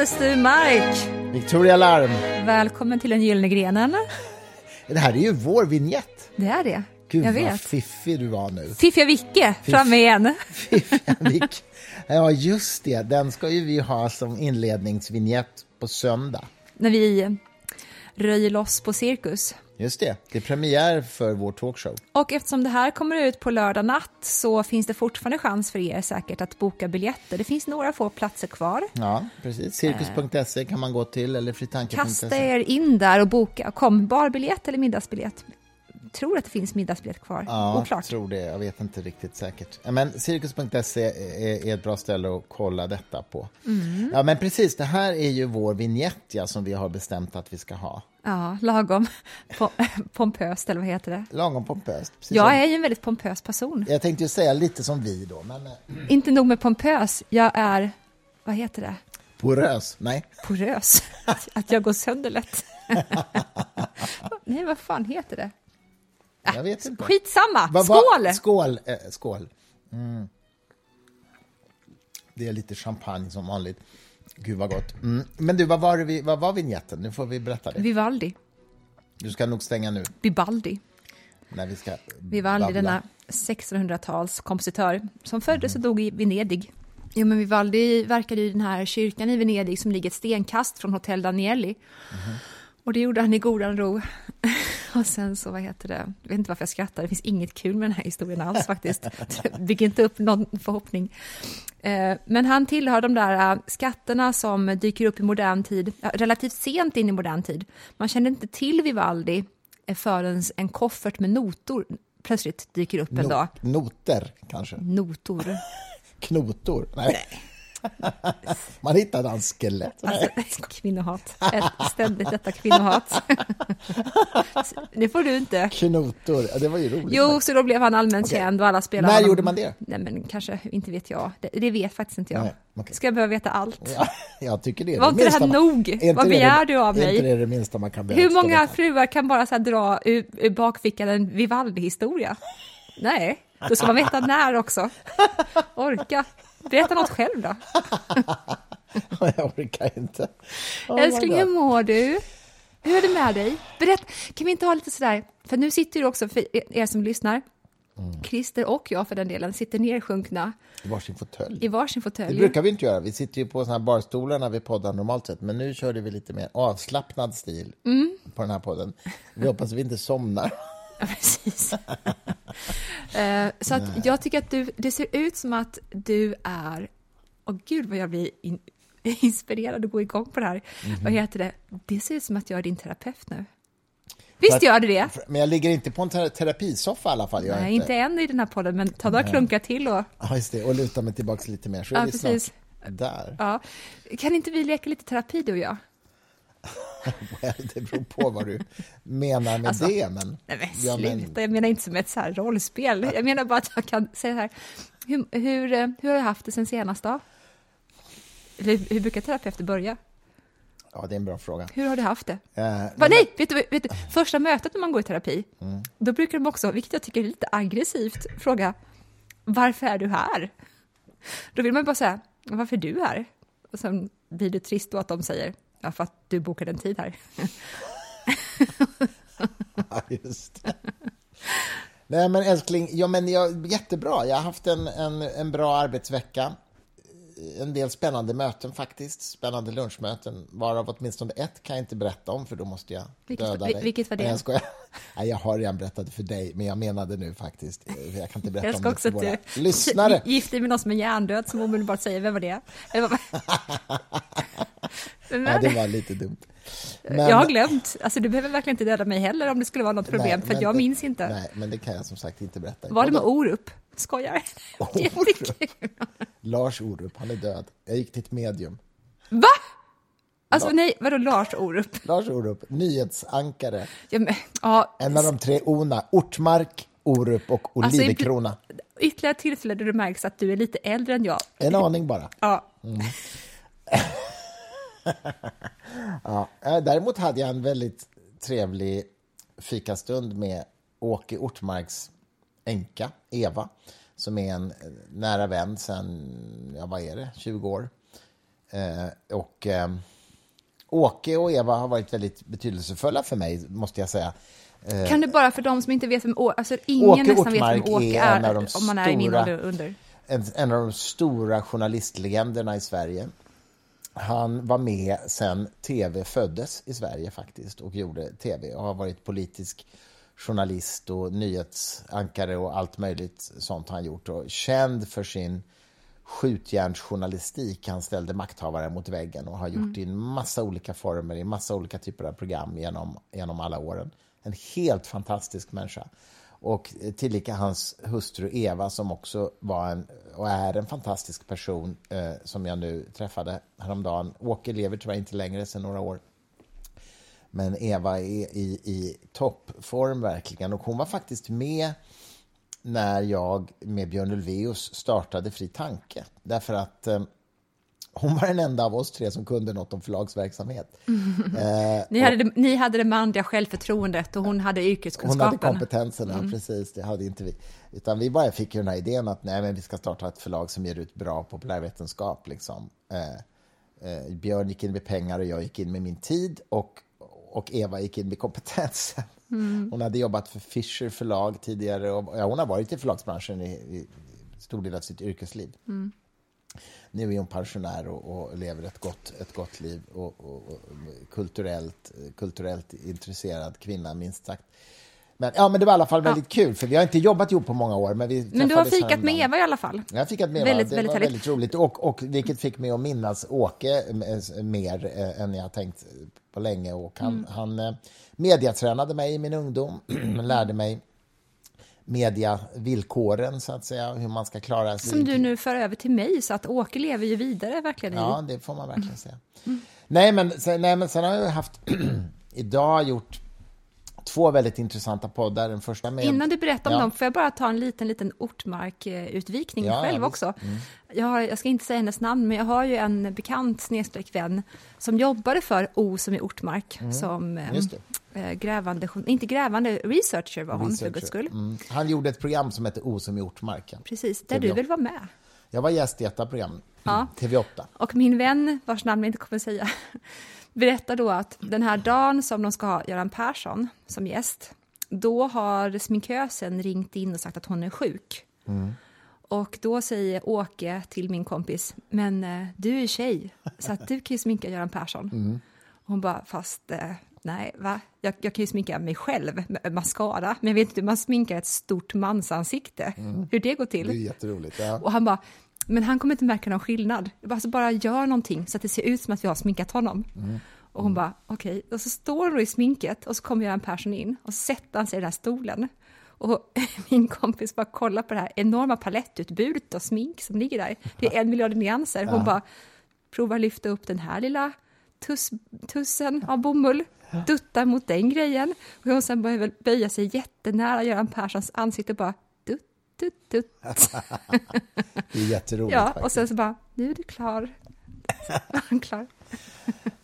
Mr Stumark! Victoria Larm. Välkommen till den gyllene grenen. Det här är ju vår vignett. Det är det. Gud jag vad vet. fiffig du var nu. Fiffiga Vicke, framme igen. Fiffiga Vic. Ja, just det. Den ska ju vi ha som inledningsvignett på söndag. När vi röjer loss på Cirkus. Just det. Det är premiär för vår talkshow. Och eftersom det här kommer ut på lördag natt så finns det fortfarande chans för er säkert att boka biljetter. Det finns några få platser kvar. Ja, precis. Cirkus.se kan man gå till eller fritanke.se. Kasta er in där och boka. Kom, barbiljett eller middagsbiljett? Tror att det finns middagsbiljett kvar. Ja, Oklart. tror det. Jag vet inte riktigt säkert. Men cirkus.se är, ett bra ställe att kolla detta på. Mm. Ja, men precis. Det här är ju vår vignett ja, som vi har bestämt att vi ska ha. Ja, lagom po- pompöst, eller vad heter det? Lagom pompöst. Precis Jag är ju en väldigt pompös person. jag tänkte ju säga lite som vi då, men eh, Inte nog med pompös, jag är, vad heter det, porös. Nej. porös. Att jag går sönder lätt. Nej, vad fan heter det? Jag vet inte. Skitsamma! Va- va- Skål! Skål! Eh, skål. Mm. Det är lite champagne som vanligt. Gud vad gott. Mm. Men du, vad var, det vi, vad var vignetten? Nu får vi berätta det. Vivaldi. Du ska nog stänga nu Vivaldi. när vi ska Vivaldi, babbla. denna 1600-tals kompositör som föddes och dog i Venedig. Jo, men Vivaldi verkade i den här kyrkan i Venedig som ligger ett stenkast från Hotel Danieli. Och det gjorde han i godan ro. och sen så, vad heter det, jag vet inte varför jag skrattar, det finns inget kul med den här historien alls faktiskt. Bygger inte upp någon förhoppning. Eh, Men han tillhör de där eh, skatterna som dyker upp i modern tid, relativt sent in i modern tid. Man kände inte till Vivaldi eh, förrän en koffert med notor plötsligt dyker upp en dag. No- noter, kanske. Notor. Knotor. Nej. Man hittade hans skelett. Alltså, kvinnohat. Ett, ständigt detta kvinnohat. det får du inte. Knotor. Det var ju roligt. Jo, så då blev han allmänt Okej. känd och alla spelade När gjorde man det? Nej, men kanske, inte vet jag. Det, det vet faktiskt inte jag. Nej, okej. Ska jag behöva veta allt? Ja, jag tycker det Var inte det här man- nog? Vad begär du av mig? inte det det minsta man kan? Hur många fruar kan bara så dra ur, ur bakfickan en Vivaldi-historia? Nej, då ska man veta när också. Orka. Berätta något själv då. jag orkar inte. Oh Älskling, hur mår du? Hur är det med dig? Berätta, kan vi inte ha lite sådär, för nu sitter du också, för er som lyssnar, Mm. Christer och jag för den delen, sitter nersjunkna I varsin fåtölj. i varsin Det fåtölj. brukar vi inte göra. Vi sitter ju på såna här barstolar när vi poddar normalt sett. Men nu körde vi lite mer avslappnad stil Mm. på den här podden. Vi hoppas vi inte somnar. Ja, precis. Eh, så att jag tycker att du, det ser ut som att du är, åh gud vad jag blir in, inspirerad att gå igång på det här. Mhm. Vad heter det? Det ser ut som att jag är din terapeut nu. Visst gör du det? Men jag ligger inte på en ter- terapisoffa i alla fall. Nej, inte än i den här podden, men ta några klunkar till och Ja, just det. Och luta mig tillbaka lite mer. Så är Ja, vi precis. snart där. Ja. Kan inte vi leka lite terapi du och jag? Well, det beror på vad du menar med Alltså, det. Men, Nej men Ja, men- sluta, jag menar inte som ett så rollspel. Jag menar bara att jag kan säga så här, hur, hur, eh, hur har du haft det sen senast då? Eller hur brukar terapeuter börja? ja, det är en bra fråga. Hur har du haft det? Eh, Va, nej, vet du, vet du, första mötet när man går i terapi, Mm. då brukar de också, vilket jag tycker är lite aggressivt, fråga varför är du här? Då vill man bara säga, varför är du här? Och sen blir det trist då att de säger, ja, för att du bokade en tid här. Ja, just det. Nej, men älskling, ja, men jag, jättebra. Jag har haft en, en, en bra arbetsvecka. En del spännande möten faktiskt. Spännande lunchmöten, varav åtminstone ett kan jag inte berätta om, för då måste jag Vilket- döda dig. vilket var det? Nej, jag, skojar. Nej, jag har redan berättat det för dig, men jag menade nu faktiskt. Jag kan inte berätta om det för våra du lyssnare. gifte dig med någon som är hjärndöd som omedelbart säger, vem var det? Ja, det var lite dumt. Men- jag har glömt. Alltså, du behöver verkligen inte döda mig heller om det skulle vara något problem, Nej, för jag det- minns inte. Nej, men det kan jag som sagt inte berätta. Var det med. Orup? Skojar. Orup? Lars Orup, han är död. Jag gick till ett medium. Va? Alltså nej, vadå Lars Orup? Lars Orup, nyhetsankare. Ja, men, ja, En av de tre Ona, Ortmark, Orup och Alltså, Olivekrona. ytterligare ett tillfälle där du märks att du är lite äldre än jag. En aning bara. Ja, Ja. eh, Däremot hade jag en väldigt trevlig fikastund med Åke Ortmarks änka, Eva, som är en eh, nära vän sen, ja vad är det, 20 år. Eh, och eh, Åke och Eva har varit väldigt betydelsefulla för mig, måste jag säga. Eh, kan du bara för de som inte vet vem Åke alltså ingen Åke nästan vet vem Åke är, är om man är i min ålder under? En, en av de stora journalistlegenderna i Sverige. Han var med sen tv föddes i Sverige faktiskt och gjorde tv och har varit politisk journalist och nyhetsankare och allt möjligt sånt han gjort och känd för sin skjutjärnsjournalistik. Han ställde makthavare mot väggen och har gjort mm. i en massa olika former i massa olika typer av program genom, genom alla åren. En helt fantastisk människa. Och tillika hans hustru Eva som också var en, och är en fantastisk person eh, som jag nu träffade häromdagen. Åke lever tyvärr inte längre sedan några år. Men Eva är i, i toppform verkligen och hon var faktiskt med när jag med Björn Ulvaeus startade Fri Tanke. Därför att eh, hon var den enda av oss tre som kunde något om förlagsverksamhet. Mm. Eh, ni, hade det, ni hade det manliga självförtroendet och hon hade yrkeskunskapen. Hon hade kompetensen, mm. precis. Det hade inte vi. Utan vi bara fick ju den här idén att nej, men vi ska starta ett förlag som ger ut bra populärvetenskap. Liksom. Eh, eh, Björn gick in med pengar och jag gick in med min tid. Och, och Eva gick in med kompetensen. Mm. Hon hade jobbat för Fischer förlag tidigare och ja, hon har varit i förlagsbranschen i, i stor del av sitt yrkesliv. Nu är hon pensionär och, och, lever ett gott, ett gott liv och, och, och, kulturellt, kulturellt intresserad kvinna, minst sagt. Men, ja, men det var i alla fall väldigt ja. kul, för vi har inte jobbat ihop på många år. Men, vi men du har fikat med Eva i alla fall? Jag har fikat med Eva, väldigt, det väldigt var väldigt roligt. Och, och vilket fick mig att minnas Åke mer eh, än jag tänkt på länge. Och han, mm. han eh, mediatränade mig i min ungdom, lärde mig mediavillkoren, så att säga, hur man ska klara sig. Som du nu för över till mig, så att Åke lever ju vidare verkligen. Ja, det får man verkligen säga. Mm. Nej, men, nej, men sen har jag haft idag gjort två väldigt intressanta poddar. Den första med... Innan du berättar om ja. dem, får jag bara ta en liten, liten Ortmark-utvikning ja, själv ja, också. Mm. Jag, har, jag ska inte säga hennes namn, men jag har ju en bekant snedstreck vän som jobbade för O som i Ortmark, mm. som äh, grävande, inte grävande, researcher var hon researcher. för guds skull. Mm. Han gjorde ett program som hette O som i Ortmark. Precis, där TV8. du vill vara med. Jag var gäst i ett av programmen, ja. TV8. Och min vän, vars namn jag inte kommer säga, berättar då att den här dagen som de ska ha Göran Persson som gäst, då har sminkösen ringt in och sagt att hon är sjuk. Mm. Och då säger Åke till min kompis, men eh, du är tjej, så att du kan ju sminka Göran Persson. Mm. hon bara, fast eh, nej, va? Jag, jag, kan ju sminka mig själv med mascara, men jag vet inte hur man sminkar ett stort mansansikte, mm. hur det går till. Det är jätteroligt. Ja. Och han bara, men han kommer inte märka någon skillnad. Alltså bara gör någonting så att det ser ut som att vi har sminkat honom. Mm. Och hon bara, okej. Okay. Och så står hon i sminket och så kommer Göran Persson in och sätter han sig i den här stolen. Och min kompis bara kollar på det här enorma palettutbudet av smink som ligger där. Det är en miljard nyanser. Hon ja. bara, provar lyfta upp den här lilla tuss, tussen av bomull, dutta mot den grejen. Och hon sen börjar böja sig jättenära Göran Perssons ansikte och bara, dutt, dutt. det är jätteroligt. Ja, faktiskt. och sen så bara, nu är du klar. klar.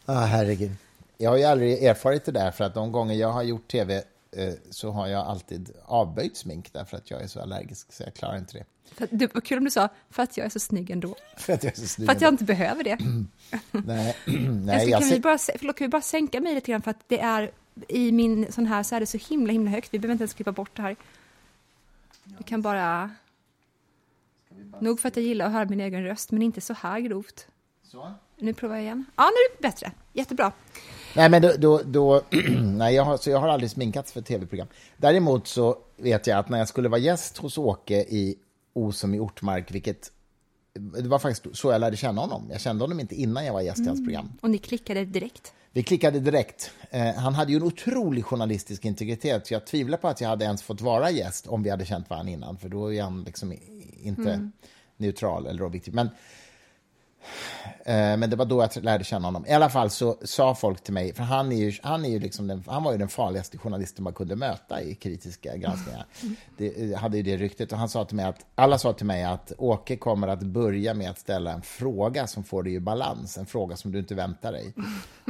ah, herregud. Jag har ju aldrig erfarit det där, för att de gånger jag har gjort tv eh, så har jag alltid avböjt smink därför att jag är så allergisk, så jag klarar inte det. För, det var kul om du sa, för att jag är så snygg ändå. för att jag är så snygg För att jag inte behöver det. nej, nej, alltså, kan, vi bara, förlåt, kan vi bara sänka mig lite grann, för att det är i min sån här så är det så himla himla högt. Vi behöver inte ens klippa bort det här. Du kan bara... Nog för att jag gillar att höra min egen röst, men inte så här grovt. Så? Nu provar jag igen. Ja, nu är det bättre. Jättebra. Nej, men då... då, då nej, jag har, så jag har aldrig sminkats för tv-program. Däremot så vet jag att när jag skulle vara gäst hos Åke i Osom i Ortmark, vilket det var faktiskt så jag lärde känna honom. Jag kände honom inte innan jag var gäst i hans mm. program. Och ni klickade direkt? Vi klickade direkt. Eh, han hade ju en otrolig journalistisk integritet, så jag tvivlar på att jag hade ens fått vara gäst om vi hade känt varandra innan, för då är han liksom inte mm. neutral eller objektiv. Men men det var då jag lärde känna honom. I alla fall så sa folk till mig, för han, är ju, han, är ju liksom den, han var ju den farligaste journalisten man kunde möta i kritiska granskningar. Det eh, hade ju det ryktet. Och han sa till mig att, alla sa till mig att Åke kommer att börja med att ställa en fråga som får dig i balans, en fråga som du inte väntar dig.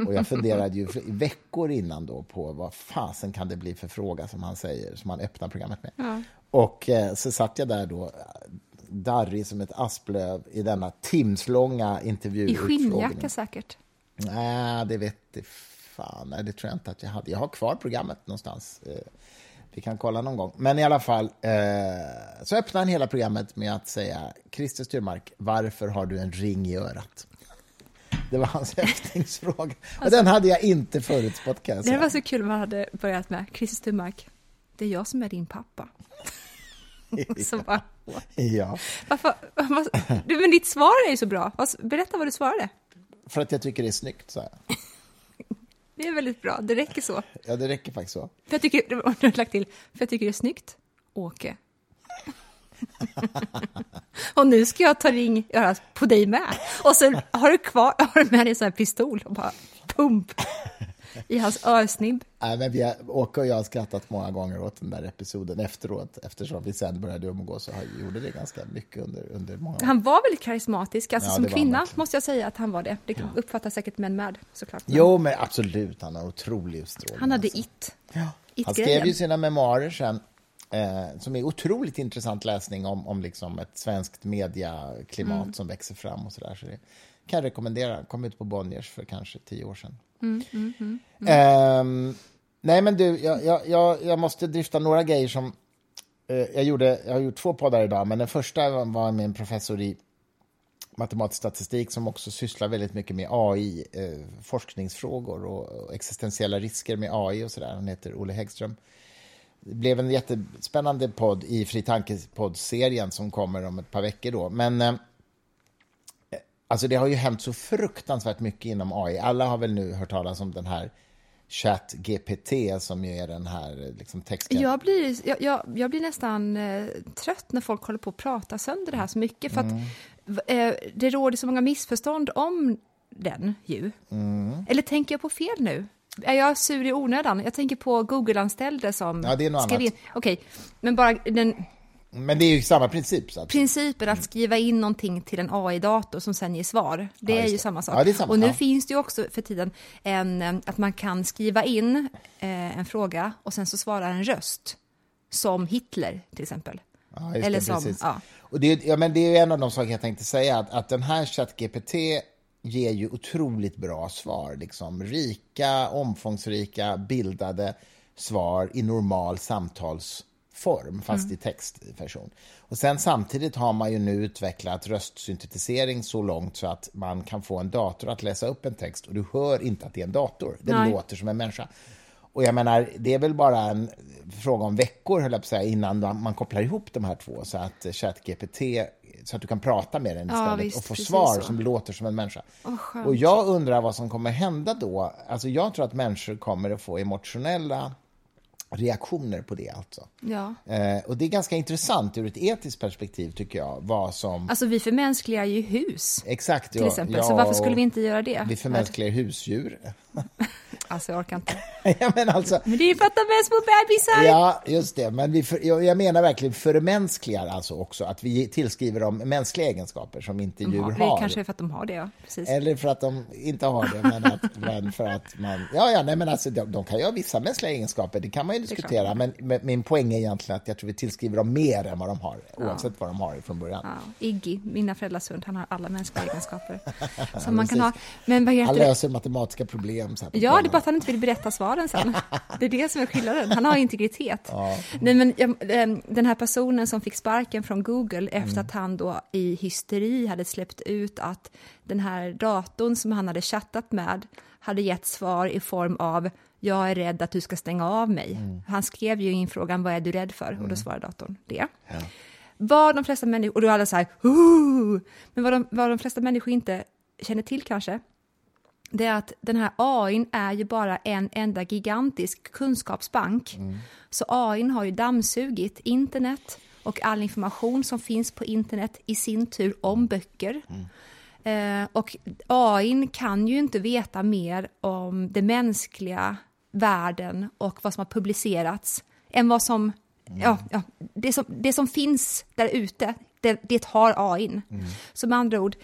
Och jag funderade ju veckor innan då på vad fasen kan det bli för fråga som han säger, som han öppnar programmet med. Ja. Och eh, så satt jag där då darrig som ett asplöv i denna timslånga intervju. I skinnjacka säkert. Nej, det vet jag fan. Nej, det tror jag inte att jag hade. Jag har kvar programmet någonstans. Eh, vi kan kolla någon gång. Men i alla fall, eh, så öppnar han hela programmet med att säga Christer Styrmark, varför har du en ring i örat? Det var hans öppningsfråga. Och alltså, den hade jag inte förutspått kan jag säga. Det var så kul man hade börjat med Christer Styrmark, det är jag som är din pappa. så bara, ja. Varför, var, du, men ditt svar är ju så bra. Berätta vad du svarade. För att jag tycker det är snyggt, sa jag. Det är väldigt bra. Det räcker så. Ja, det räcker faktiskt så. För jag tycker, du har lagt till, för jag tycker det är snyggt, Åke. och nu ska jag ta ring i örat på dig med. Och så har du kvar, har du med dig en sån här pistol och bara pump i hans örsnibb. Nej, men vi Åke och jag har skrattat många gånger åt den där episoden efteråt eftersom vi sen började umgås och gjorde det ganska mycket under, under många år. Han var väldigt karismatisk, alltså ja, som kvinna måste jag säga att han var det. Det ja. uppfattar säkert män med såklart. Jo, men absolut, han har otrolig utstrålning. Han hade alltså. it. Ja. It han skrev ju sina memoarer sen Eh, som är otroligt intressant läsning om, om liksom ett svenskt mediaklimat mm. som växer fram och sådär. Så det kan jag rekommendera. Kom ut på Bonniers för kanske tio år sedan. Mm, mm, mm, eh, nej, men du, jag, jag, jag måste drifta några grejer som... Eh, jag, gjorde, jag har gjort två poddar idag, men den första var med en professor i matematisk statistik som också sysslar väldigt mycket med AI, eh, forskningsfrågor och, och, existentiella risker med AI och sådär. Han heter Olle Häggström. Det blev en jättespännande podd i Fri Tanke-podd-serien som kommer om ett par veckor. Då. Men eh, alltså det har ju hänt så fruktansvärt mycket inom AI. Alla har väl nu hört talas om den här ChatGPT som ju är den här liksom, texten. Jag blir, jag, jag, jag blir nästan eh, trött när folk håller på att prata sönder det här så mycket. För mm. att eh, det råder så många missförstånd om den ju. Mm. Eller tänker jag på fel nu? Är jag sur i onödan? Jag tänker på Google-anställda som ja, det är något skrev in. Okej, men bara den... Men det är ju samma princip. Så att... Principen att skriva in någonting till en AI-dator som sen ger svar, det ja, är ju det. samma sak. Ja, samma. Och nu ja. finns det ju också för tiden en, eh, att man kan skriva in eh, en fråga och sen så svarar en röst, som Hitler till exempel. Eller det, som, ja. Och det, ja, men det är en av de saker jag tänkte säga, att, att den här ChatGPT ger ju otroligt bra svar. Liksom. Rika, omfångsrika, bildade svar i normal samtalsform, fast mm. i textversion. Och sen samtidigt har man ju nu utvecklat röstsyntetisering så långt så att man kan få en dator att läsa upp en text och du hör inte att det är en dator. Den Nej. låter som en människa. Och jag menar, det är väl bara en fråga om veckor, höll jag på att säga, innan man kopplar ihop de här två så att ChatGPT så att du kan prata med den istället ja, visst, och få svar så. som låter som en människa. Oh, och jag undrar vad som kommer hända då. Alltså jag tror att människor kommer att få emotionella reaktioner på det. Alltså. Ja. Eh, och Det är ganska intressant ur ett etiskt perspektiv, tycker jag. Vad som... Alltså, vi förmänskligar ju hus, Exakt, till ja, exempel. Ja, så varför skulle vi inte göra det? Vi förmänskligar husdjur. Alltså, jag orkar inte. ja, men, alltså, men det är ju för att de är små bebisar! Ja, just det. Men vi för, jag, menar verkligen förmänskligar alltså också. Att vi tillskriver dem mänskliga egenskaper som inte de djur har. Det kanske är för att de har det, ja. Precis. Eller för att de inte har det, men, att, men för att man... Ja, ja, nej, men alltså, de, de, kan ju ha vissa mänskliga egenskaper, det kan man ju diskutera. Men, men, min poäng är egentligen att jag tror vi tillskriver dem mer än vad de har, ja. oavsett vad de har från början. Ja. Iggy, mina föräldrars hund, han har alla mänskliga egenskaper. som man kan ha. Men vad heter han löser matematiska problem. Så här, ja, det är bara han inte vill berätta svaren sen. Det är det som är skillnaden. Han har integritet. Ja. Nej, men, ehm, den här personen som fick sparken från Google efter mm. att han då i hysteri hade släppt ut att den här datorn som han hade chattat med hade gett svar i form av jag är rädd att du ska stänga av mig. Mm. Han skrev ju in frågan vad är du rädd för? Mm. Och då mm. svarade datorn det. Ja. Vad de flesta människor, och då alla så här, Hoo! men vad de, vad de flesta människor inte känner till kanske, det är att den här AI är ju bara en enda gigantisk kunskapsbank. Mm. Så AI har ju dammsugit internet och all information som finns på internet i sin tur om böcker. Mm. Eh, och AI kan ju inte veta mer om den mänskliga världen och vad som har publicerats än vad som, mm. ja, ja, det, som det som finns där ute det, det har AI. Mm. Så med andra ord,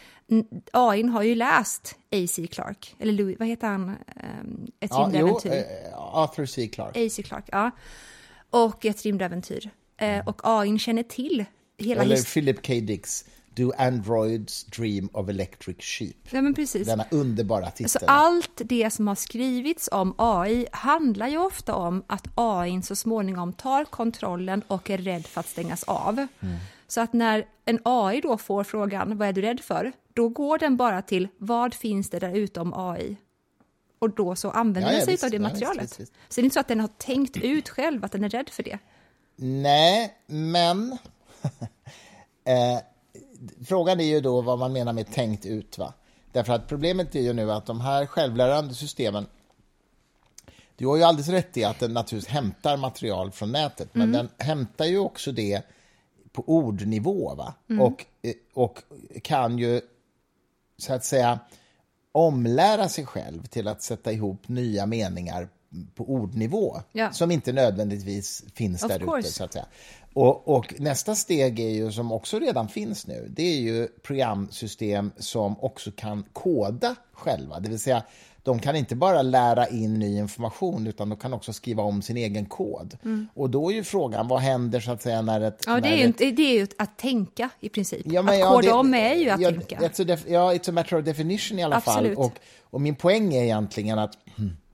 AI har ju läst A.C. Clark, eller Louis, vad heter han? Um, ett ja, rymdäventyr. Jo, uh, Arthur C. Clarke. A.C. Clarke, ja. Och ett rymdäventyr. Eh, mm. Och AI känner till hela Eller Philip K. Dicks Do Androids Dream of Electric Sheep. Ja, men precis. Denna underbara Så titel. allt det som har skrivits om AI handlar ju ofta om att AI så småningom tar kontrollen och är rädd för att stängas av. Mm. Så att när en AI då får frågan vad är du rädd för? Då går den bara till vad finns det där ute om AI? Och då så använder Ja, ja, den sig visst. av det Ja, visst, materialet. visst. Så det är inte så att den har tänkt ut själv att den är rädd för det. Nej, men... eh, frågan är ju då vad man menar med tänkt ut. Va? Därför att problemet är ju nu att de här självlärande systemen du har ju alldeles rätt i att den naturligtvis hämtar material från nätet, men den hämtar ju också det på ordnivå. Va? Och, eh, och kan ju, så att säga, omlära sig själv till att sätta ihop nya meningar på ordnivå Ja. som inte nödvändigtvis finns Of där ute. Så att säga. Och, och nästa steg är ju, som också redan finns nu, det är ju programsystem som också kan koda själva. Det vill säga, de kan inte bara lära in ny information, utan de kan också skriva om sin egen kod. Och då är ju frågan, vad händer så att säga när ett... Ja, det är ju, ett- det är ju att tänka i princip. Ja, men att ja, koda det- om är ju att ja, tänka. It's a ja, it's a matter of definition i alla Absolut. fall. Och, och min poäng är egentligen att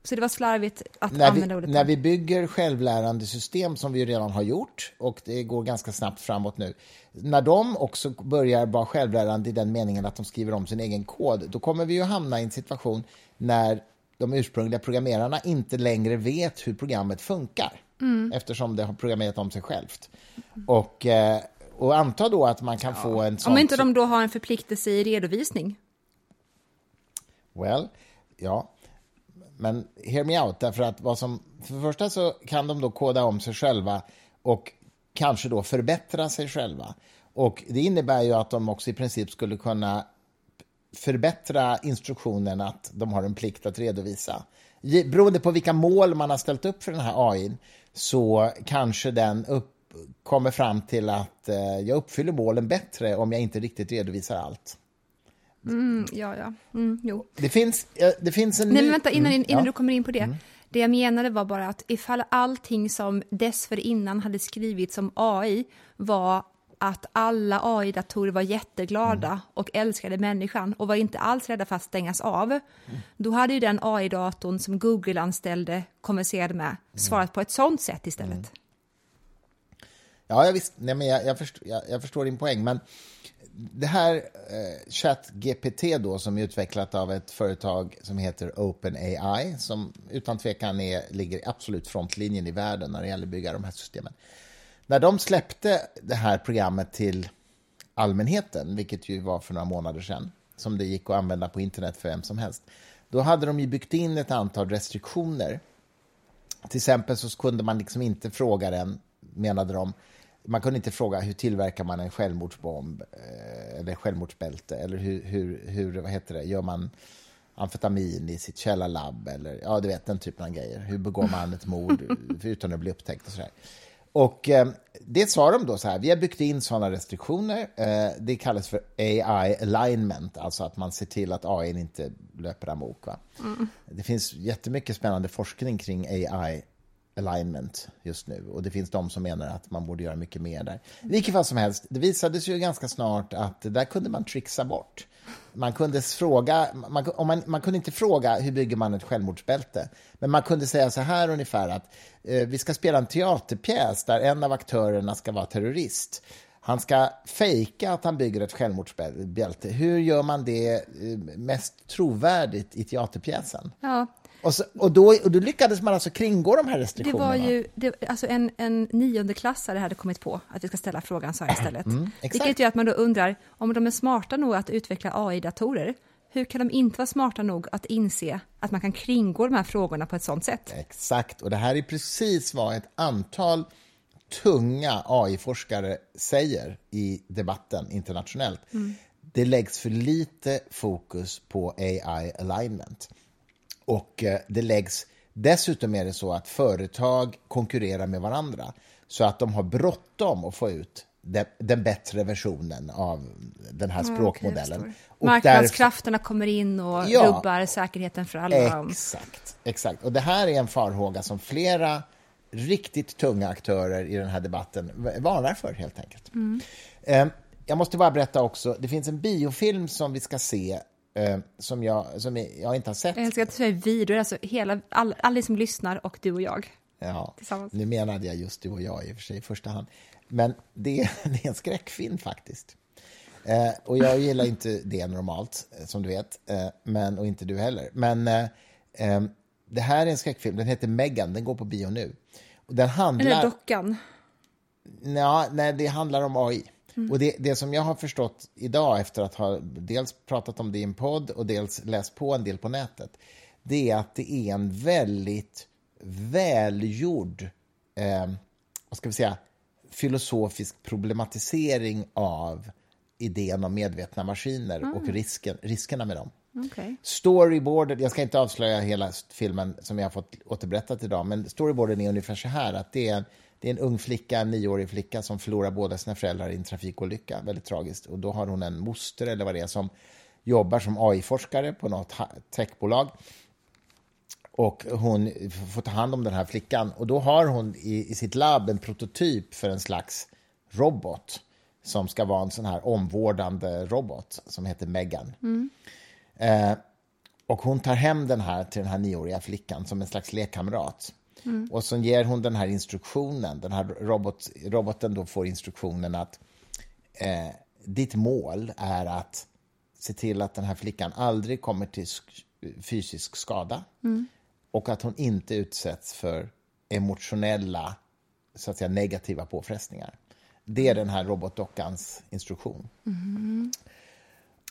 Så det var slarvigt att när använda vi, ordet. när vi bygger självlärande system, som vi redan har gjort, och det går ganska snabbt framåt nu, när de också börjar vara självlärande i den meningen att de skriver om sin egen kod, då kommer vi ju hamna i en situation när de ursprungliga programmerarna inte längre vet hur programmet funkar, Mm. eftersom det har programmerat om sig självt. Och, eh, och anta då att man kan få en sån... Om inte de då har en förpliktelse i redovisning. Well, ja. Men hear me out, därför att vad som, för det första så kan de då koda om sig själva och kanske då förbättra sig själva. Och det innebär ju att de också i princip skulle kunna förbättra instruktionen att de har en plikt att redovisa. Beroende på vilka mål man har ställt upp för den här AI så kanske den upp, kommer fram till att eh, jag uppfyller målen bättre om jag inte riktigt redovisar allt. Mm, ja, ja. Mm, jo. Det finns, eh, det finns en Nej, men vänta, innan, innan ja. Mm. du kommer in på det. Det jag menade var bara att ifall allting som dessförinnan hade skrivits om AI var att alla AI-datorer var jätteglada Mm. och älskade människan och var inte alls rädda för att stängas av, Mm. då hade ju den AI-datorn som Google-anställde konverserade med Mm. svarat på ett sånt sätt istället. Ja, jag, visst, nej, men jag, jag, förstår, jag, jag förstår din poäng, men det här eh, ChatGPT då, som är utvecklat av ett företag som heter OpenAI, som utan tvekan är, ligger i absolut frontlinjen i världen när det gäller att bygga de här systemen. När de släppte det här programmet till allmänheten, vilket ju var för några månader sedan, som det gick att använda på internet för vem som helst, då hade de ju byggt in ett antal restriktioner till exempel så kunde man liksom inte fråga den, menade de, man kunde inte fråga hur tillverkar man en självmordsbomb eh, eller självmordsbälte eller hur, hur, hur vad heter det, gör man amfetamin i sitt källarlabb eller ja, du vet den typen av grejer. Hur begår man ett mord utan att bli upptäckt och sådär. Och eh, det sa de då så här, vi har byggt in sådana restriktioner. Eh, det kallas för AI alignment, alltså att man ser till att AI inte löper amok. Va? Det finns jättemycket spännande forskning kring AI alignment just nu och det finns de som menar att man borde göra mycket mer där. I vilket fall som helst, det visade sig ju ganska snart att det där kunde man trixa bort. Man kunde fråga, man, om man, man kunde inte fråga hur bygger man ett självmordsbälte, men man kunde säga så här ungefär att eh, vi ska spela en teaterpjäs där en av aktörerna ska vara terrorist. Han ska fejka att han bygger ett självmordsbälte. Hur gör man det eh, mest trovärdigt i teaterpjäsen? Ja, och, så, och, då, och då lyckades man alltså kringgå de här det restriktionerna. var ju, det, alltså en, en niondeklassare hade kommit på att vi ska ställa frågan så här istället. Mm, exakt. Vilket gör att man då undrar, om de är smarta nog att utveckla AI-datorer, hur kan de inte vara smarta nog att inse att man kan kringgå de här frågorna på ett sånt sätt? Exakt, och det här är precis vad ett antal tunga AI-forskare säger i debatten internationellt. Det läggs för lite fokus på AI alignment. Och eh, det läggs, dessutom är det så att företag konkurrerar med varandra så att de har bråttom att få ut den, den bättre versionen av den här språkmodellen. Och Marknadskrafterna kommer in och Ja. rubbar säkerheten för alla. Exakt, exakt. Och det här är en farhåga som flera riktigt tunga aktörer i den här debatten varnar för, helt enkelt. Mm. Eh, jag måste bara berätta också, det finns en biofilm som vi ska se eh, som, jag, som jag inte har sett. Jag älskar att du säger vi, då är alltså hela, all, alla som lyssnar och du och jag. Ja, nu menade jag just du och jag i och för sig i första hand. Men det, är, det är en skräckfilm faktiskt. Eh, och jag gillar inte det normalt, eh, som du vet, eh, men, och inte du heller. Men eh, eh, det här är en skräckfilm, den heter Megan, den går på bio nu. Och den handlar... Eller dockan? Ja, nej, det handlar om AI. Mm. Och det, det som jag har förstått idag efter att ha dels pratat om det i en podd och dels läst på en del på nätet, det är att det är en väldigt välgjord, eh, vad ska vi säga, filosofisk problematisering av idén om medvetna maskiner mm. och risken, riskerna med dem. Okay. Storyboarden, jag ska inte avslöja hela filmen som jag har fått återberättat idag, men storyboarden är ungefär så här att det är det är en ung flicka, en nioårig flicka som förlorar båda sina föräldrar i en trafikolycka, väldigt tragiskt. Och då har hon en moster eller vad det är som jobbar som AI-forskare på något techbolag. Och hon får ta hand om den här flickan och då har hon i, i sitt labb en prototyp för en slags robot som ska vara en sån här omvårdande robot som heter Megan. Mm. Eh, och hon tar hem den här till den här nioåriga flickan som en slags lekkamrat. Mm. Och så ger hon den här instruktionen, den här robot, roboten då får instruktionen att eh, ditt mål är att se till att den här flickan aldrig kommer till fysisk skada mm. och att hon inte utsätts för emotionella, så att säga negativa påfrestningar. Det är den här robotdockans instruktion. Mm.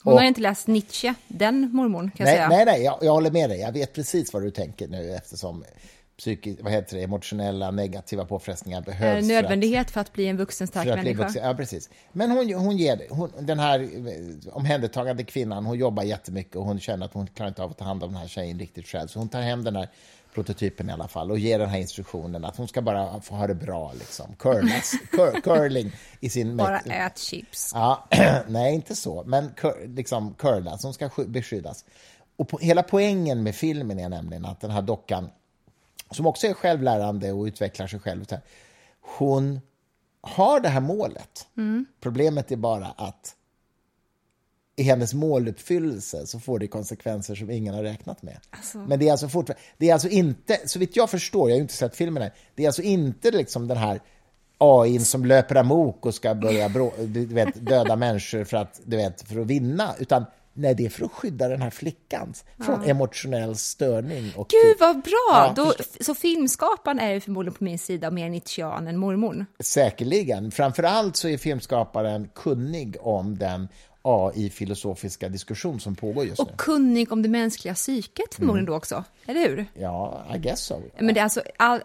Hon och, har inte läst Nietzsche, den mormon kan nej, säga. Nej, nej, jag, jag, håller med dig. Jag vet precis vad du tänker nu eftersom psyki, vad heter det, emotionella negativa påfrestningar behövs. nödvändighet för att, för att, bli en vuxen stark människa. Vuxen, ja, precis. Men hon, hon ger hon, den här eh, omhändertagande kvinnan, hon jobbar jättemycket och hon känner att hon klarar inte av att ta hand om den här tjejen riktigt själv. Så hon tar hem den här prototypen i alla fall och ger den här instruktionen att hon ska bara få ha det bra, liksom. Curlas, cur, curling i sin... Bara ät chips. Ja, nej, inte så, men cur, liksom curlas, hon ska beskyddas. Och på, hela poängen med filmen är nämligen att den här dockan, som också är självlärande och utvecklar sig själv, hon har det här målet. Mm. Problemet är bara att i hennes måluppfyllelse så får det konsekvenser som ingen har räknat med. Alltså. Men det är alltså fortfarande, det är alltså inte, så vitt jag förstår, jag har ju inte sett filmen än, det är alltså inte liksom den här AI som löper amok och ska börja brå, vet, döda människor för att, du vet, för att vinna, utan Nej, det är för att skydda den här flickan från ja. emotionell störning. Och Gud, vad bra! Ja, Då, så filmskaparen är ju förmodligen på min sida, mer Nietzschean än mormor. Säkerligen. Framför allt så är filmskaparen kunnig om den AI-filosofiska diskussion som pågår just och nu. Och kunnig om det mänskliga psyket förmodligen mm. då också, eller hur? Ja, I guess so. Men det är alltså all,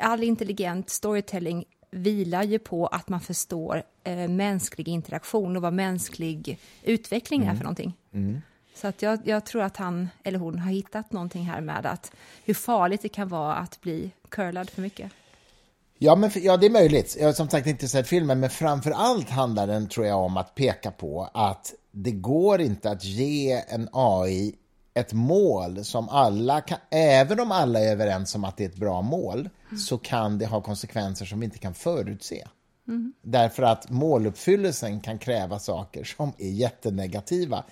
all intelligent storytelling vilar ju på att man förstår eh, mänsklig interaktion och vad mänsklig utveckling mm. är för någonting. Mm. Så att jag, jag, tror att han eller hon har hittat någonting här med att hur farligt det kan vara att bli curlad för mycket. Ja, men, ja, det är möjligt. Jag har som sagt inte sett filmen, men framför allt handlar den, tror jag, om att peka på att det går inte att ge en AI ett mål som alla kan, även om alla är överens om att det är ett bra mål, mm. så kan det ha konsekvenser som vi inte kan förutse. Mm. Därför att måluppfyllelsen kan kräva saker som är jättenegativa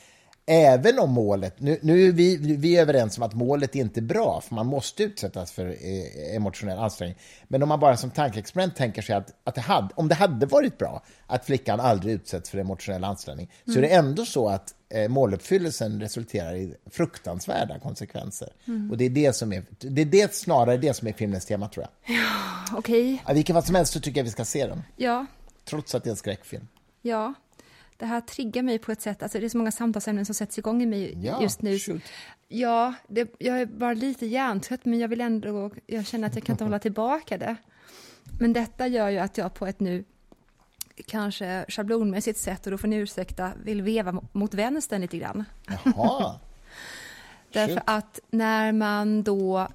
även om målet, nu, nu är vi, vi är överens om att målet är inte är bra, för man måste utsättas för eh, emotionell ansträngning. Men om man bara som tankeexperiment tänker sig att, att det hade, om det hade varit bra att flickan aldrig utsätts för emotionell ansträngning, mm. så är det ändå så att måluppfyllelsen resulterar i fruktansvärda konsekvenser. Mm. Och det är det som är, det är det, snarare det som är filmens tema, tror jag. Ja, okej. Okay. I vilket fall som helst så tycker jag vi ska se den. Ja. Trots att det är en skräckfilm. Ja, det här triggar mig på ett sätt, alltså det är så många samtalsämnen som sätts igång i mig ja, just nu. Shoot. Ja, det, jag är bara lite hjärntrött, men jag vill ändå, jag känner att jag kan inte hålla tillbaka det. Men detta gör ju att jag på ett nu kanske schablonmässigt sätt, och då får ni ursäkta, vill veva mot vänstern lite grann. Jaha. Därför att när man då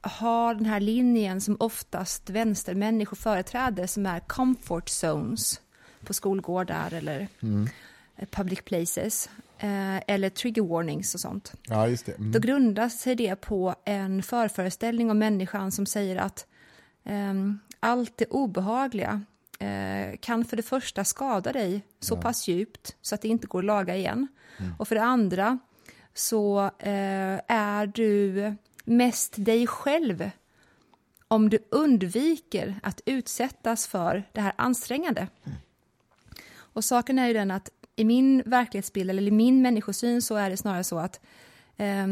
har den här linjen som oftast vänstermänniskor företräder, som är comfort zones, på skolgårdar eller mm. public places. Eh, eller trigger warnings och sånt. Ja, just det. Mm. Då grundar sig det på en förföreställning om människan som säger att Um, allt det obehagliga kan för det första skada dig så ja. pass djupt så att det inte går att laga igen. Mm. Och för det andra så uh, är du mest dig själv om du undviker att utsättas för det här ansträngande. Mm. Och saken är ju den att i min verklighetsbild, eller i min människosyn, så är det snarare så att eh,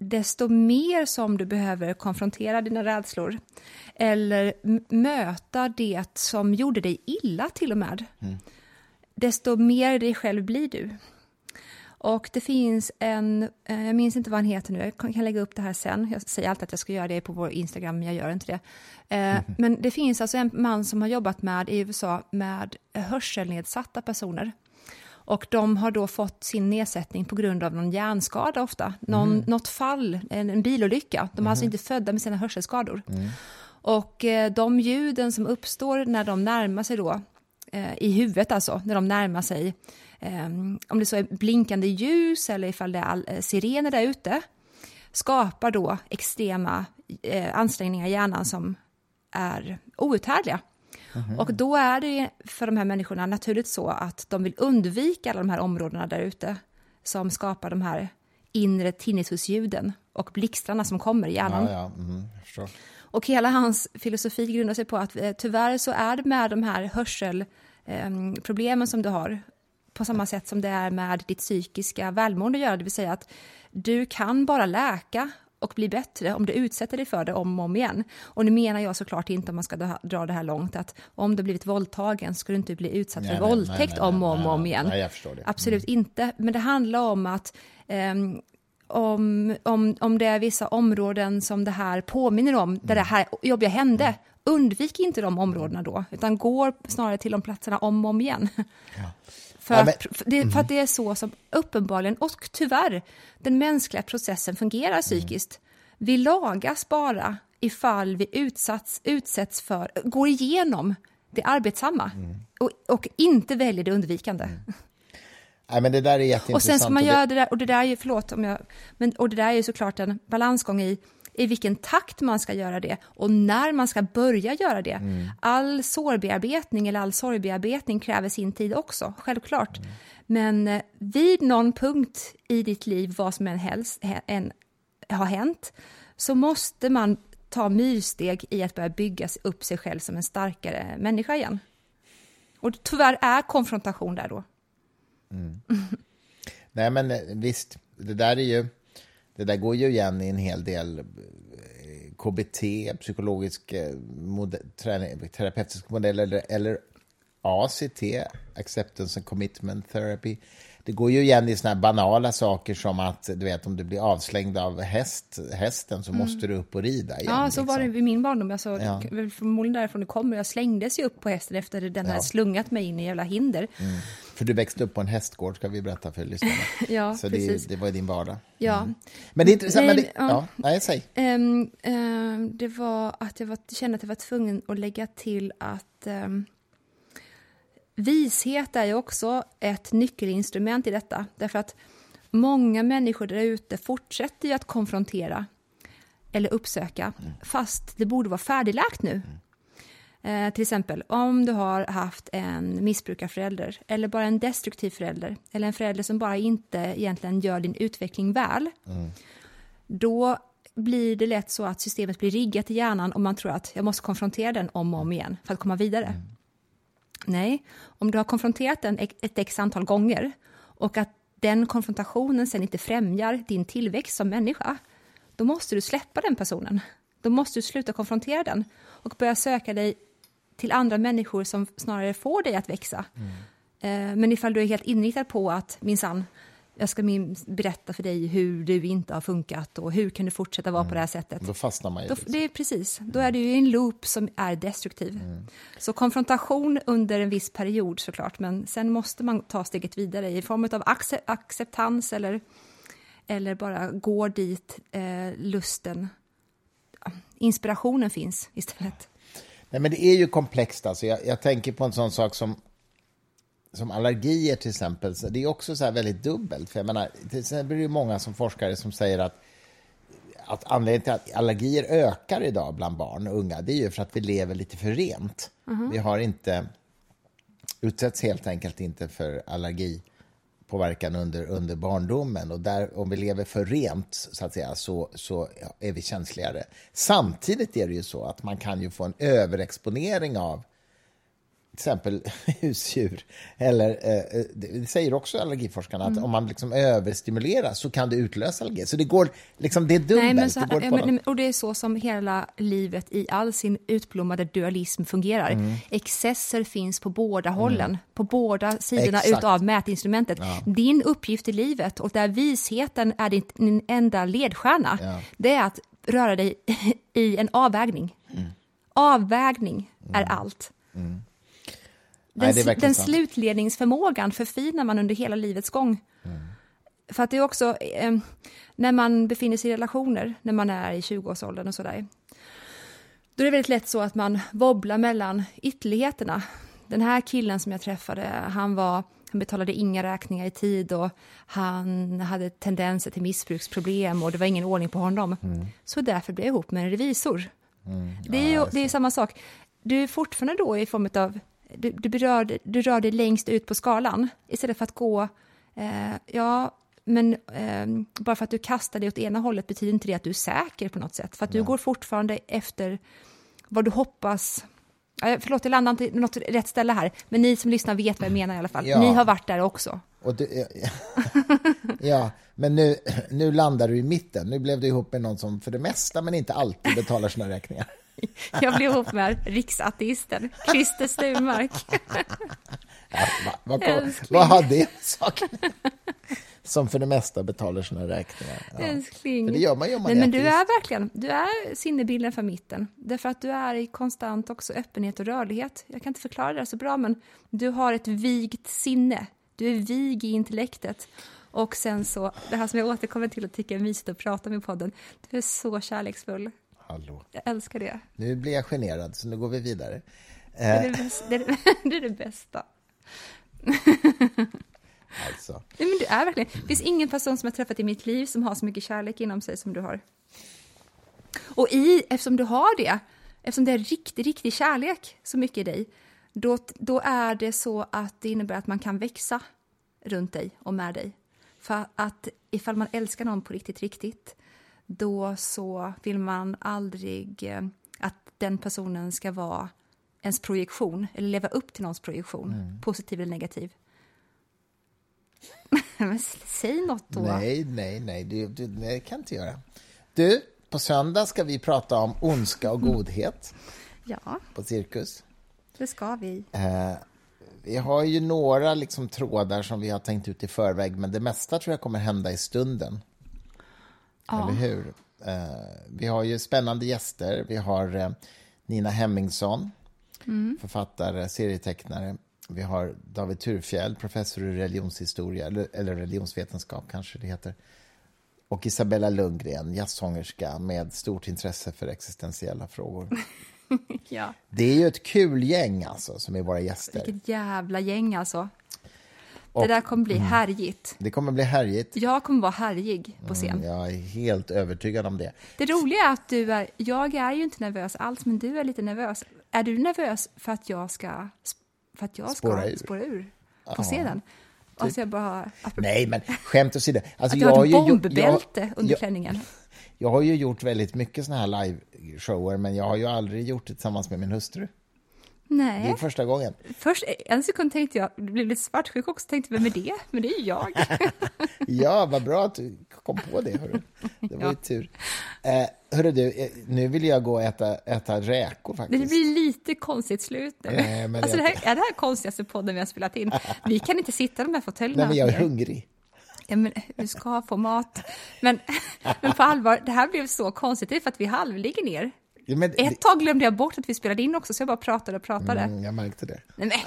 desto mer som du behöver konfrontera dina rädslor eller möta det som gjorde dig illa till och med, mm. desto mer dig själv blir du. Och det finns en, eh, jag minns inte vad han heter nu, jag kan lägga upp det här sen. Jag säger alltid att jag ska göra det på vår Instagram, men jag gör inte det. Mm. Men det finns alltså en man som har jobbat med i USA med hörselnedsatta personer. Och de har då fått sin nedsättning på grund av någon hjärnskada ofta, någon, mm. något fall, en, en bilolycka. De är mm. alltså mhm. inte födda med sina hörselskador. Mm. Och eh, de ljuden som uppstår när de närmar sig då, eh, i huvudet alltså, när de närmar sig Ehm, om det så är blinkande ljus eller ifall det är eh, sirener där ute, skapar då extrema eh, ansträngningar i hjärnan som är outhärdliga. Mm. Och då är det för de här människorna naturligt så att de vill undvika alla de här områdena där ute som skapar de här inre tinnitusljuden och blixtarna som kommer i hjärnan. Ja, ja. Mm, och hela hans filosofi grundar sig på att eh, tyvärr så är det med de här hörselproblemen som du har på samma sätt som det är med ditt psykiska välmående att göra, det vill säga att du kan bara läka och bli bättre om du utsätter dig för det om och om igen. Och nu menar jag såklart inte om man ska dra det här långt att om du blivit våldtagen ska du inte bli utsatt nej, för nej, våldtäkt nej, om och om, och om igen. Mm. Absolut inte, men det handlar om att um, om, om, om det är vissa områden som det här påminner om, där det här jobbiga hände, mm. undvik inte de områdena då, utan gå snarare till de platserna om och om igen. Ja. För, ja, men, att, för, det, för att det är så som uppenbarligen, och tyvärr, den mänskliga processen fungerar psykiskt. Vi lagas bara ifall vi utsatts, utsätts för, går igenom det arbetsamma mm. och, och, inte väljer det undvikande. Mm. Nej, men det där är jätteintressant. Och sen ska man göra det där, och det där är, förlåt om jag, men, och det där är ju såklart en balansgång i i vilken takt man ska göra det och när man ska börja göra det. Mm. All sårbearbetning eller all sorgbearbetning kräver sin tid också, självklart. Mm. Men eh, vid någon punkt i ditt liv, vad som än helst än har hänt, så måste man ta myrsteg i att börja bygga upp sig själv som en starkare människa igen. Och tyvärr är konfrontation där då. Mm. Nej, men eh, visst, det där är ju det där går ju igen i en hel del eh, KBT, psykologisk eh, modell, terapeutisk modell eller, eller ACT, Acceptance and Commitment Therapy. Det går ju igen i såna här banala saker som att du vet om du blir avslängd av häst, hästen så mm. måste du upp och rida igen. Ja, så liksom. var det vid min barndom. Alltså, ja. Förmodligen därifrån det kommer. Jag slängdes ju upp på hästen efter den ja. hade slungat mig in i jävla hinder. Mm. För du växte upp på en hästgård, ska vi berätta för lyssnarna. ja, så precis. Det, det var din vardag. Ja. Mm. Men det är intressant. Nej, men det, ja. nej, säg. Um, um, det var att jag var, kände att jag var tvungen att lägga till att um, Vishet är ju också ett nyckelinstrument i detta, därför att många människor där ute fortsätter ju att konfrontera eller uppsöka, mm. fast det borde vara färdigläkt nu. Mm. Eh, till exempel om du har haft en missbrukarförälder eller bara en destruktiv förälder eller en förälder som bara inte egentligen gör din utveckling väl. Mm. Då blir det lätt så att systemet blir riggat i hjärnan och man tror att jag måste konfrontera den om och om igen för att komma vidare. Mm. Nej, om du har konfronterat den ett x antal gånger och att den konfrontationen sen inte främjar din tillväxt som människa, då måste du släppa den personen. Då måste du sluta konfrontera den och börja söka dig till andra människor som snarare får dig att växa. Mm. Eh, men ifall du är helt inriktad på att minsann, jag ska berätta för dig hur du inte har funkat och hur kan du fortsätta vara mm. på det här sättet. Då fastnar man ju. Då, liksom. det är precis, då är du i en loop som är destruktiv. Mm. Så konfrontation under en viss period såklart, men sen måste man ta steget vidare i form av acceptans eller, eller bara gå dit eh, lusten, inspirationen finns istället. Nej, men det är ju komplext. Alltså. Jag, jag tänker på en sån sak som som allergier till exempel, det är också så väldigt dubbelt. För jag menar, till är det många som forskare som säger att att anledningen till att allergier ökar idag bland barn och unga, det är ju för att vi lever lite för rent. Vi har inte, utsätts helt enkelt inte för påverkan under, under barndomen. Och där, om vi lever för rent, så att säga, så, så är vi känsligare. Samtidigt är det ju så att man kan ju få en överexponering av exempel husdjur. Eller, eh, det säger också allergiforskarna, att om man liksom överstimulerar så kan det utlösa allergi. Så det går, liksom, det är dubbelt. Nej, så, det ja, men, och det är så som hela livet i all sin utblommade dualism fungerar. Mm. Excesser finns på båda hållen, på båda sidorna Exakt. utav mätinstrumentet. Din uppgift i livet, och där visheten är din, din enda ledstjärna, Ja. det är att röra dig i en avvägning. Mm. Avvägning är allt. Den, Nej, den sant. slutledningsförmågan förfinar man under hela livets gång. För att det är också, eh, när man befinner sig i relationer, när man är i 20-årsåldern och sådär, då är det väldigt lätt så att man wobblar mellan ytterligheterna. Den här killen som jag träffade, han var han betalade inga räkningar i tid och han hade tendenser till missbruksproblem och det var ingen ordning på honom. Så därför blev jag ihop med en revisor. Det är ju det är samma sak. Du är fortfarande då i form av, du, du, berör, du rör dig längst ut på skalan istället för att gå, eh, ja, men eh, bara för att du kastar dig åt ena hållet betyder inte det att du är säker på något sätt. För att du går fortfarande efter vad du hoppas. Ja, Förlåt, jag landar inte något rätt ställe här, men ni som lyssnar vet vad jag menar i alla fall. Ja. Ni har varit där också. Du, ja, men nu, nu landar du i mitten. Nu blev du ihop med någon som för det mesta, men inte alltid, betalar sina räkningar. Jag blev ihop med riksateisten, Christer Sturmark. Ja, vad, Älskling. vad har det saken Som för det mesta betalar sina räkningar. Ja. Älskling. För det gör man om man Nej, men du är verkligen, du är sinnebilden för mitten. Därför att du är i konstant också öppenhet och rörlighet. Jag kan inte förklara det så bra, men du har ett vigt sinne. Du är vig i intellektet. Och sen så, det här som jag återkommer till och tycker är mysigt att prata i podden. Du är så kärleksfull. Hallå. Jag älskar det. Nu blir jag generad, så nu går vi vidare. Det är Eh, det, bästa, det, är det, det, är det bästa. alltså. Nej, men du är verkligen, det finns ingen person som jag träffat i mitt liv som har så mycket kärlek inom sig som du har. Och i, eftersom du har det, eftersom det är riktig, riktig kärlek så mycket i dig, då, då är det så att det innebär att man kan växa runt dig och med dig. För att ifall man älskar någon på riktigt, riktigt, då så vill man aldrig eh, att den personen ska vara ens projektion, eller leva upp till någons projektion, positiv eller negativ. Men säg något då. Nej, nej, nej, du, nej, det kan jag inte göra. Du, på söndag ska vi prata om ondska och godhet Ja, på Cirkus. det ska vi. Eh, vi har ju några liksom, trådar som vi har tänkt ut i förväg, men det mesta tror jag kommer hända i stunden. Ja. Eller hur? Eh, vi har ju spännande gäster. Vi har eh, Nina Hemmingsson, författare, serietecknare. Vi har David Turfjell, professor i religionshistoria, eller, eller religionsvetenskap kanske det heter. Och Isabella Lundgren, jazzsångerska med stort intresse för existentiella frågor. Ja. Det är ju ett kul gäng alltså, som är våra gäster. Vilket jävla gäng alltså. Och- det där kommer bli härjigt. Det kommer bli härligt. Jag kommer vara härjig på scen. Mm, Jag är helt övertygad om det. Det roliga är att du är, jag är ju inte nervös alls, men du är lite nervös. Är du nervös för att jag ska, för att jag ska Spåra ur. spåra ur på scenen? Alltså jag bara... Nej, men skämt åsido. Alltså, att du har ett bombbälte jag- under jag- klänningen. Jag har ju gjort väldigt mycket såna här live-shower, men jag har ju aldrig gjort det tillsammans med min hustru. Det Nej, är första gången. först en sekund tänkte jag, det blev lite svartsjuk också, tänkte vem är det? Men det är ju jag. Ja, vad bra att du kom på det. Hörru. Det var ju Ja. tur. Eh, hörru du, eh, nu vill jag gå och äta, äta räkor Det faktiskt. blir lite konstigt slut nu. Nej, men alltså, det här är det här konstigaste podden vi har spelat in. Vi kan inte sitta i de här fåtöljerna Nej, men jag är hungrig. Ja, men du ska få mat. Men, men på allvar, det här blev så konstigt. Det är för att vi halvligger ner. Ja, men, Ett tag glömde jag bort att vi spelade in också, så jag bara pratade och pratade. Mm, jag märkte det. Nej, men.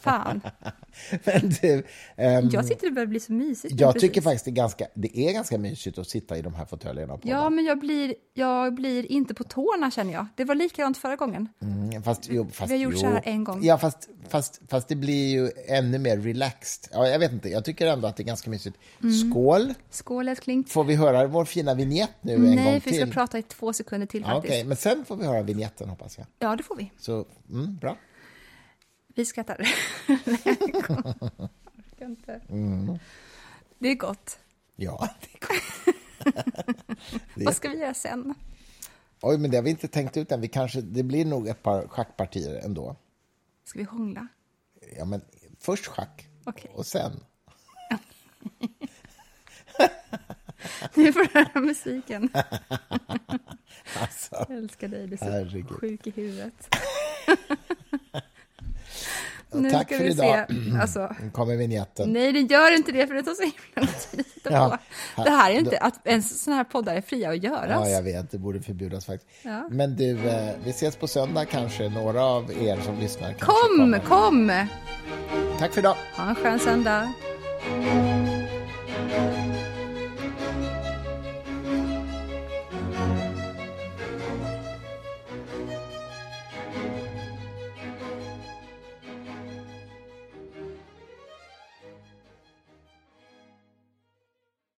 Fan. Men du, ehm, Jag tyckte det började bli så mysigt. jag precis. tycker faktiskt det är, ganska, det är ganska mysigt att sitta i de här fåtöljerna. på Ja, men jag blir, jag blir inte på tårna känner jag. Det var likadant förra gången. Mm, Fast, jo, fast, Vi har gjort jo. så här en gång. Ja, fast, fast, fast det blir ju ännu mer relaxed. Ja, jag vet inte, jag tycker ändå att det är ganska mysigt. Mm. Skål! Skål älskling. Får vi höra vår fina vignett nu en gång Nej, för vi ska till? prata i två sekunder till Ja, faktiskt. Okej, men sen får vi höra vignetten hoppas jag. Ja, det får vi. Så, mm, bra. Vi skrattar. Nej. Orkar inte. Mm. Det är gott. Ja, det är gott. Vad ska vi göra sen? Oj, men det har vi inte tänkt ut än. Vi kanske, det blir nog ett par schackpartier ändå. Ska vi hångla? Ja, men först schack Okej. och sen. Nu får du höra musiken. Alltså, Jag älskar dig, du är så Herregud. sjuk i huvudet. Nu tack för idag. se. Alltså, Nu kommer vignetten. nej, det gör inte det, för det tar så himla lång tid Ja. Det här är inte, att ens sådana här poddar är fria att göras. Ja, jag vet. Det borde förbjudas faktiskt. Ja. Men du, eh, vi ses på söndag kanske. Några av er som lyssnar kanske Kom, kom! Tack för idag. Ha en skön söndag.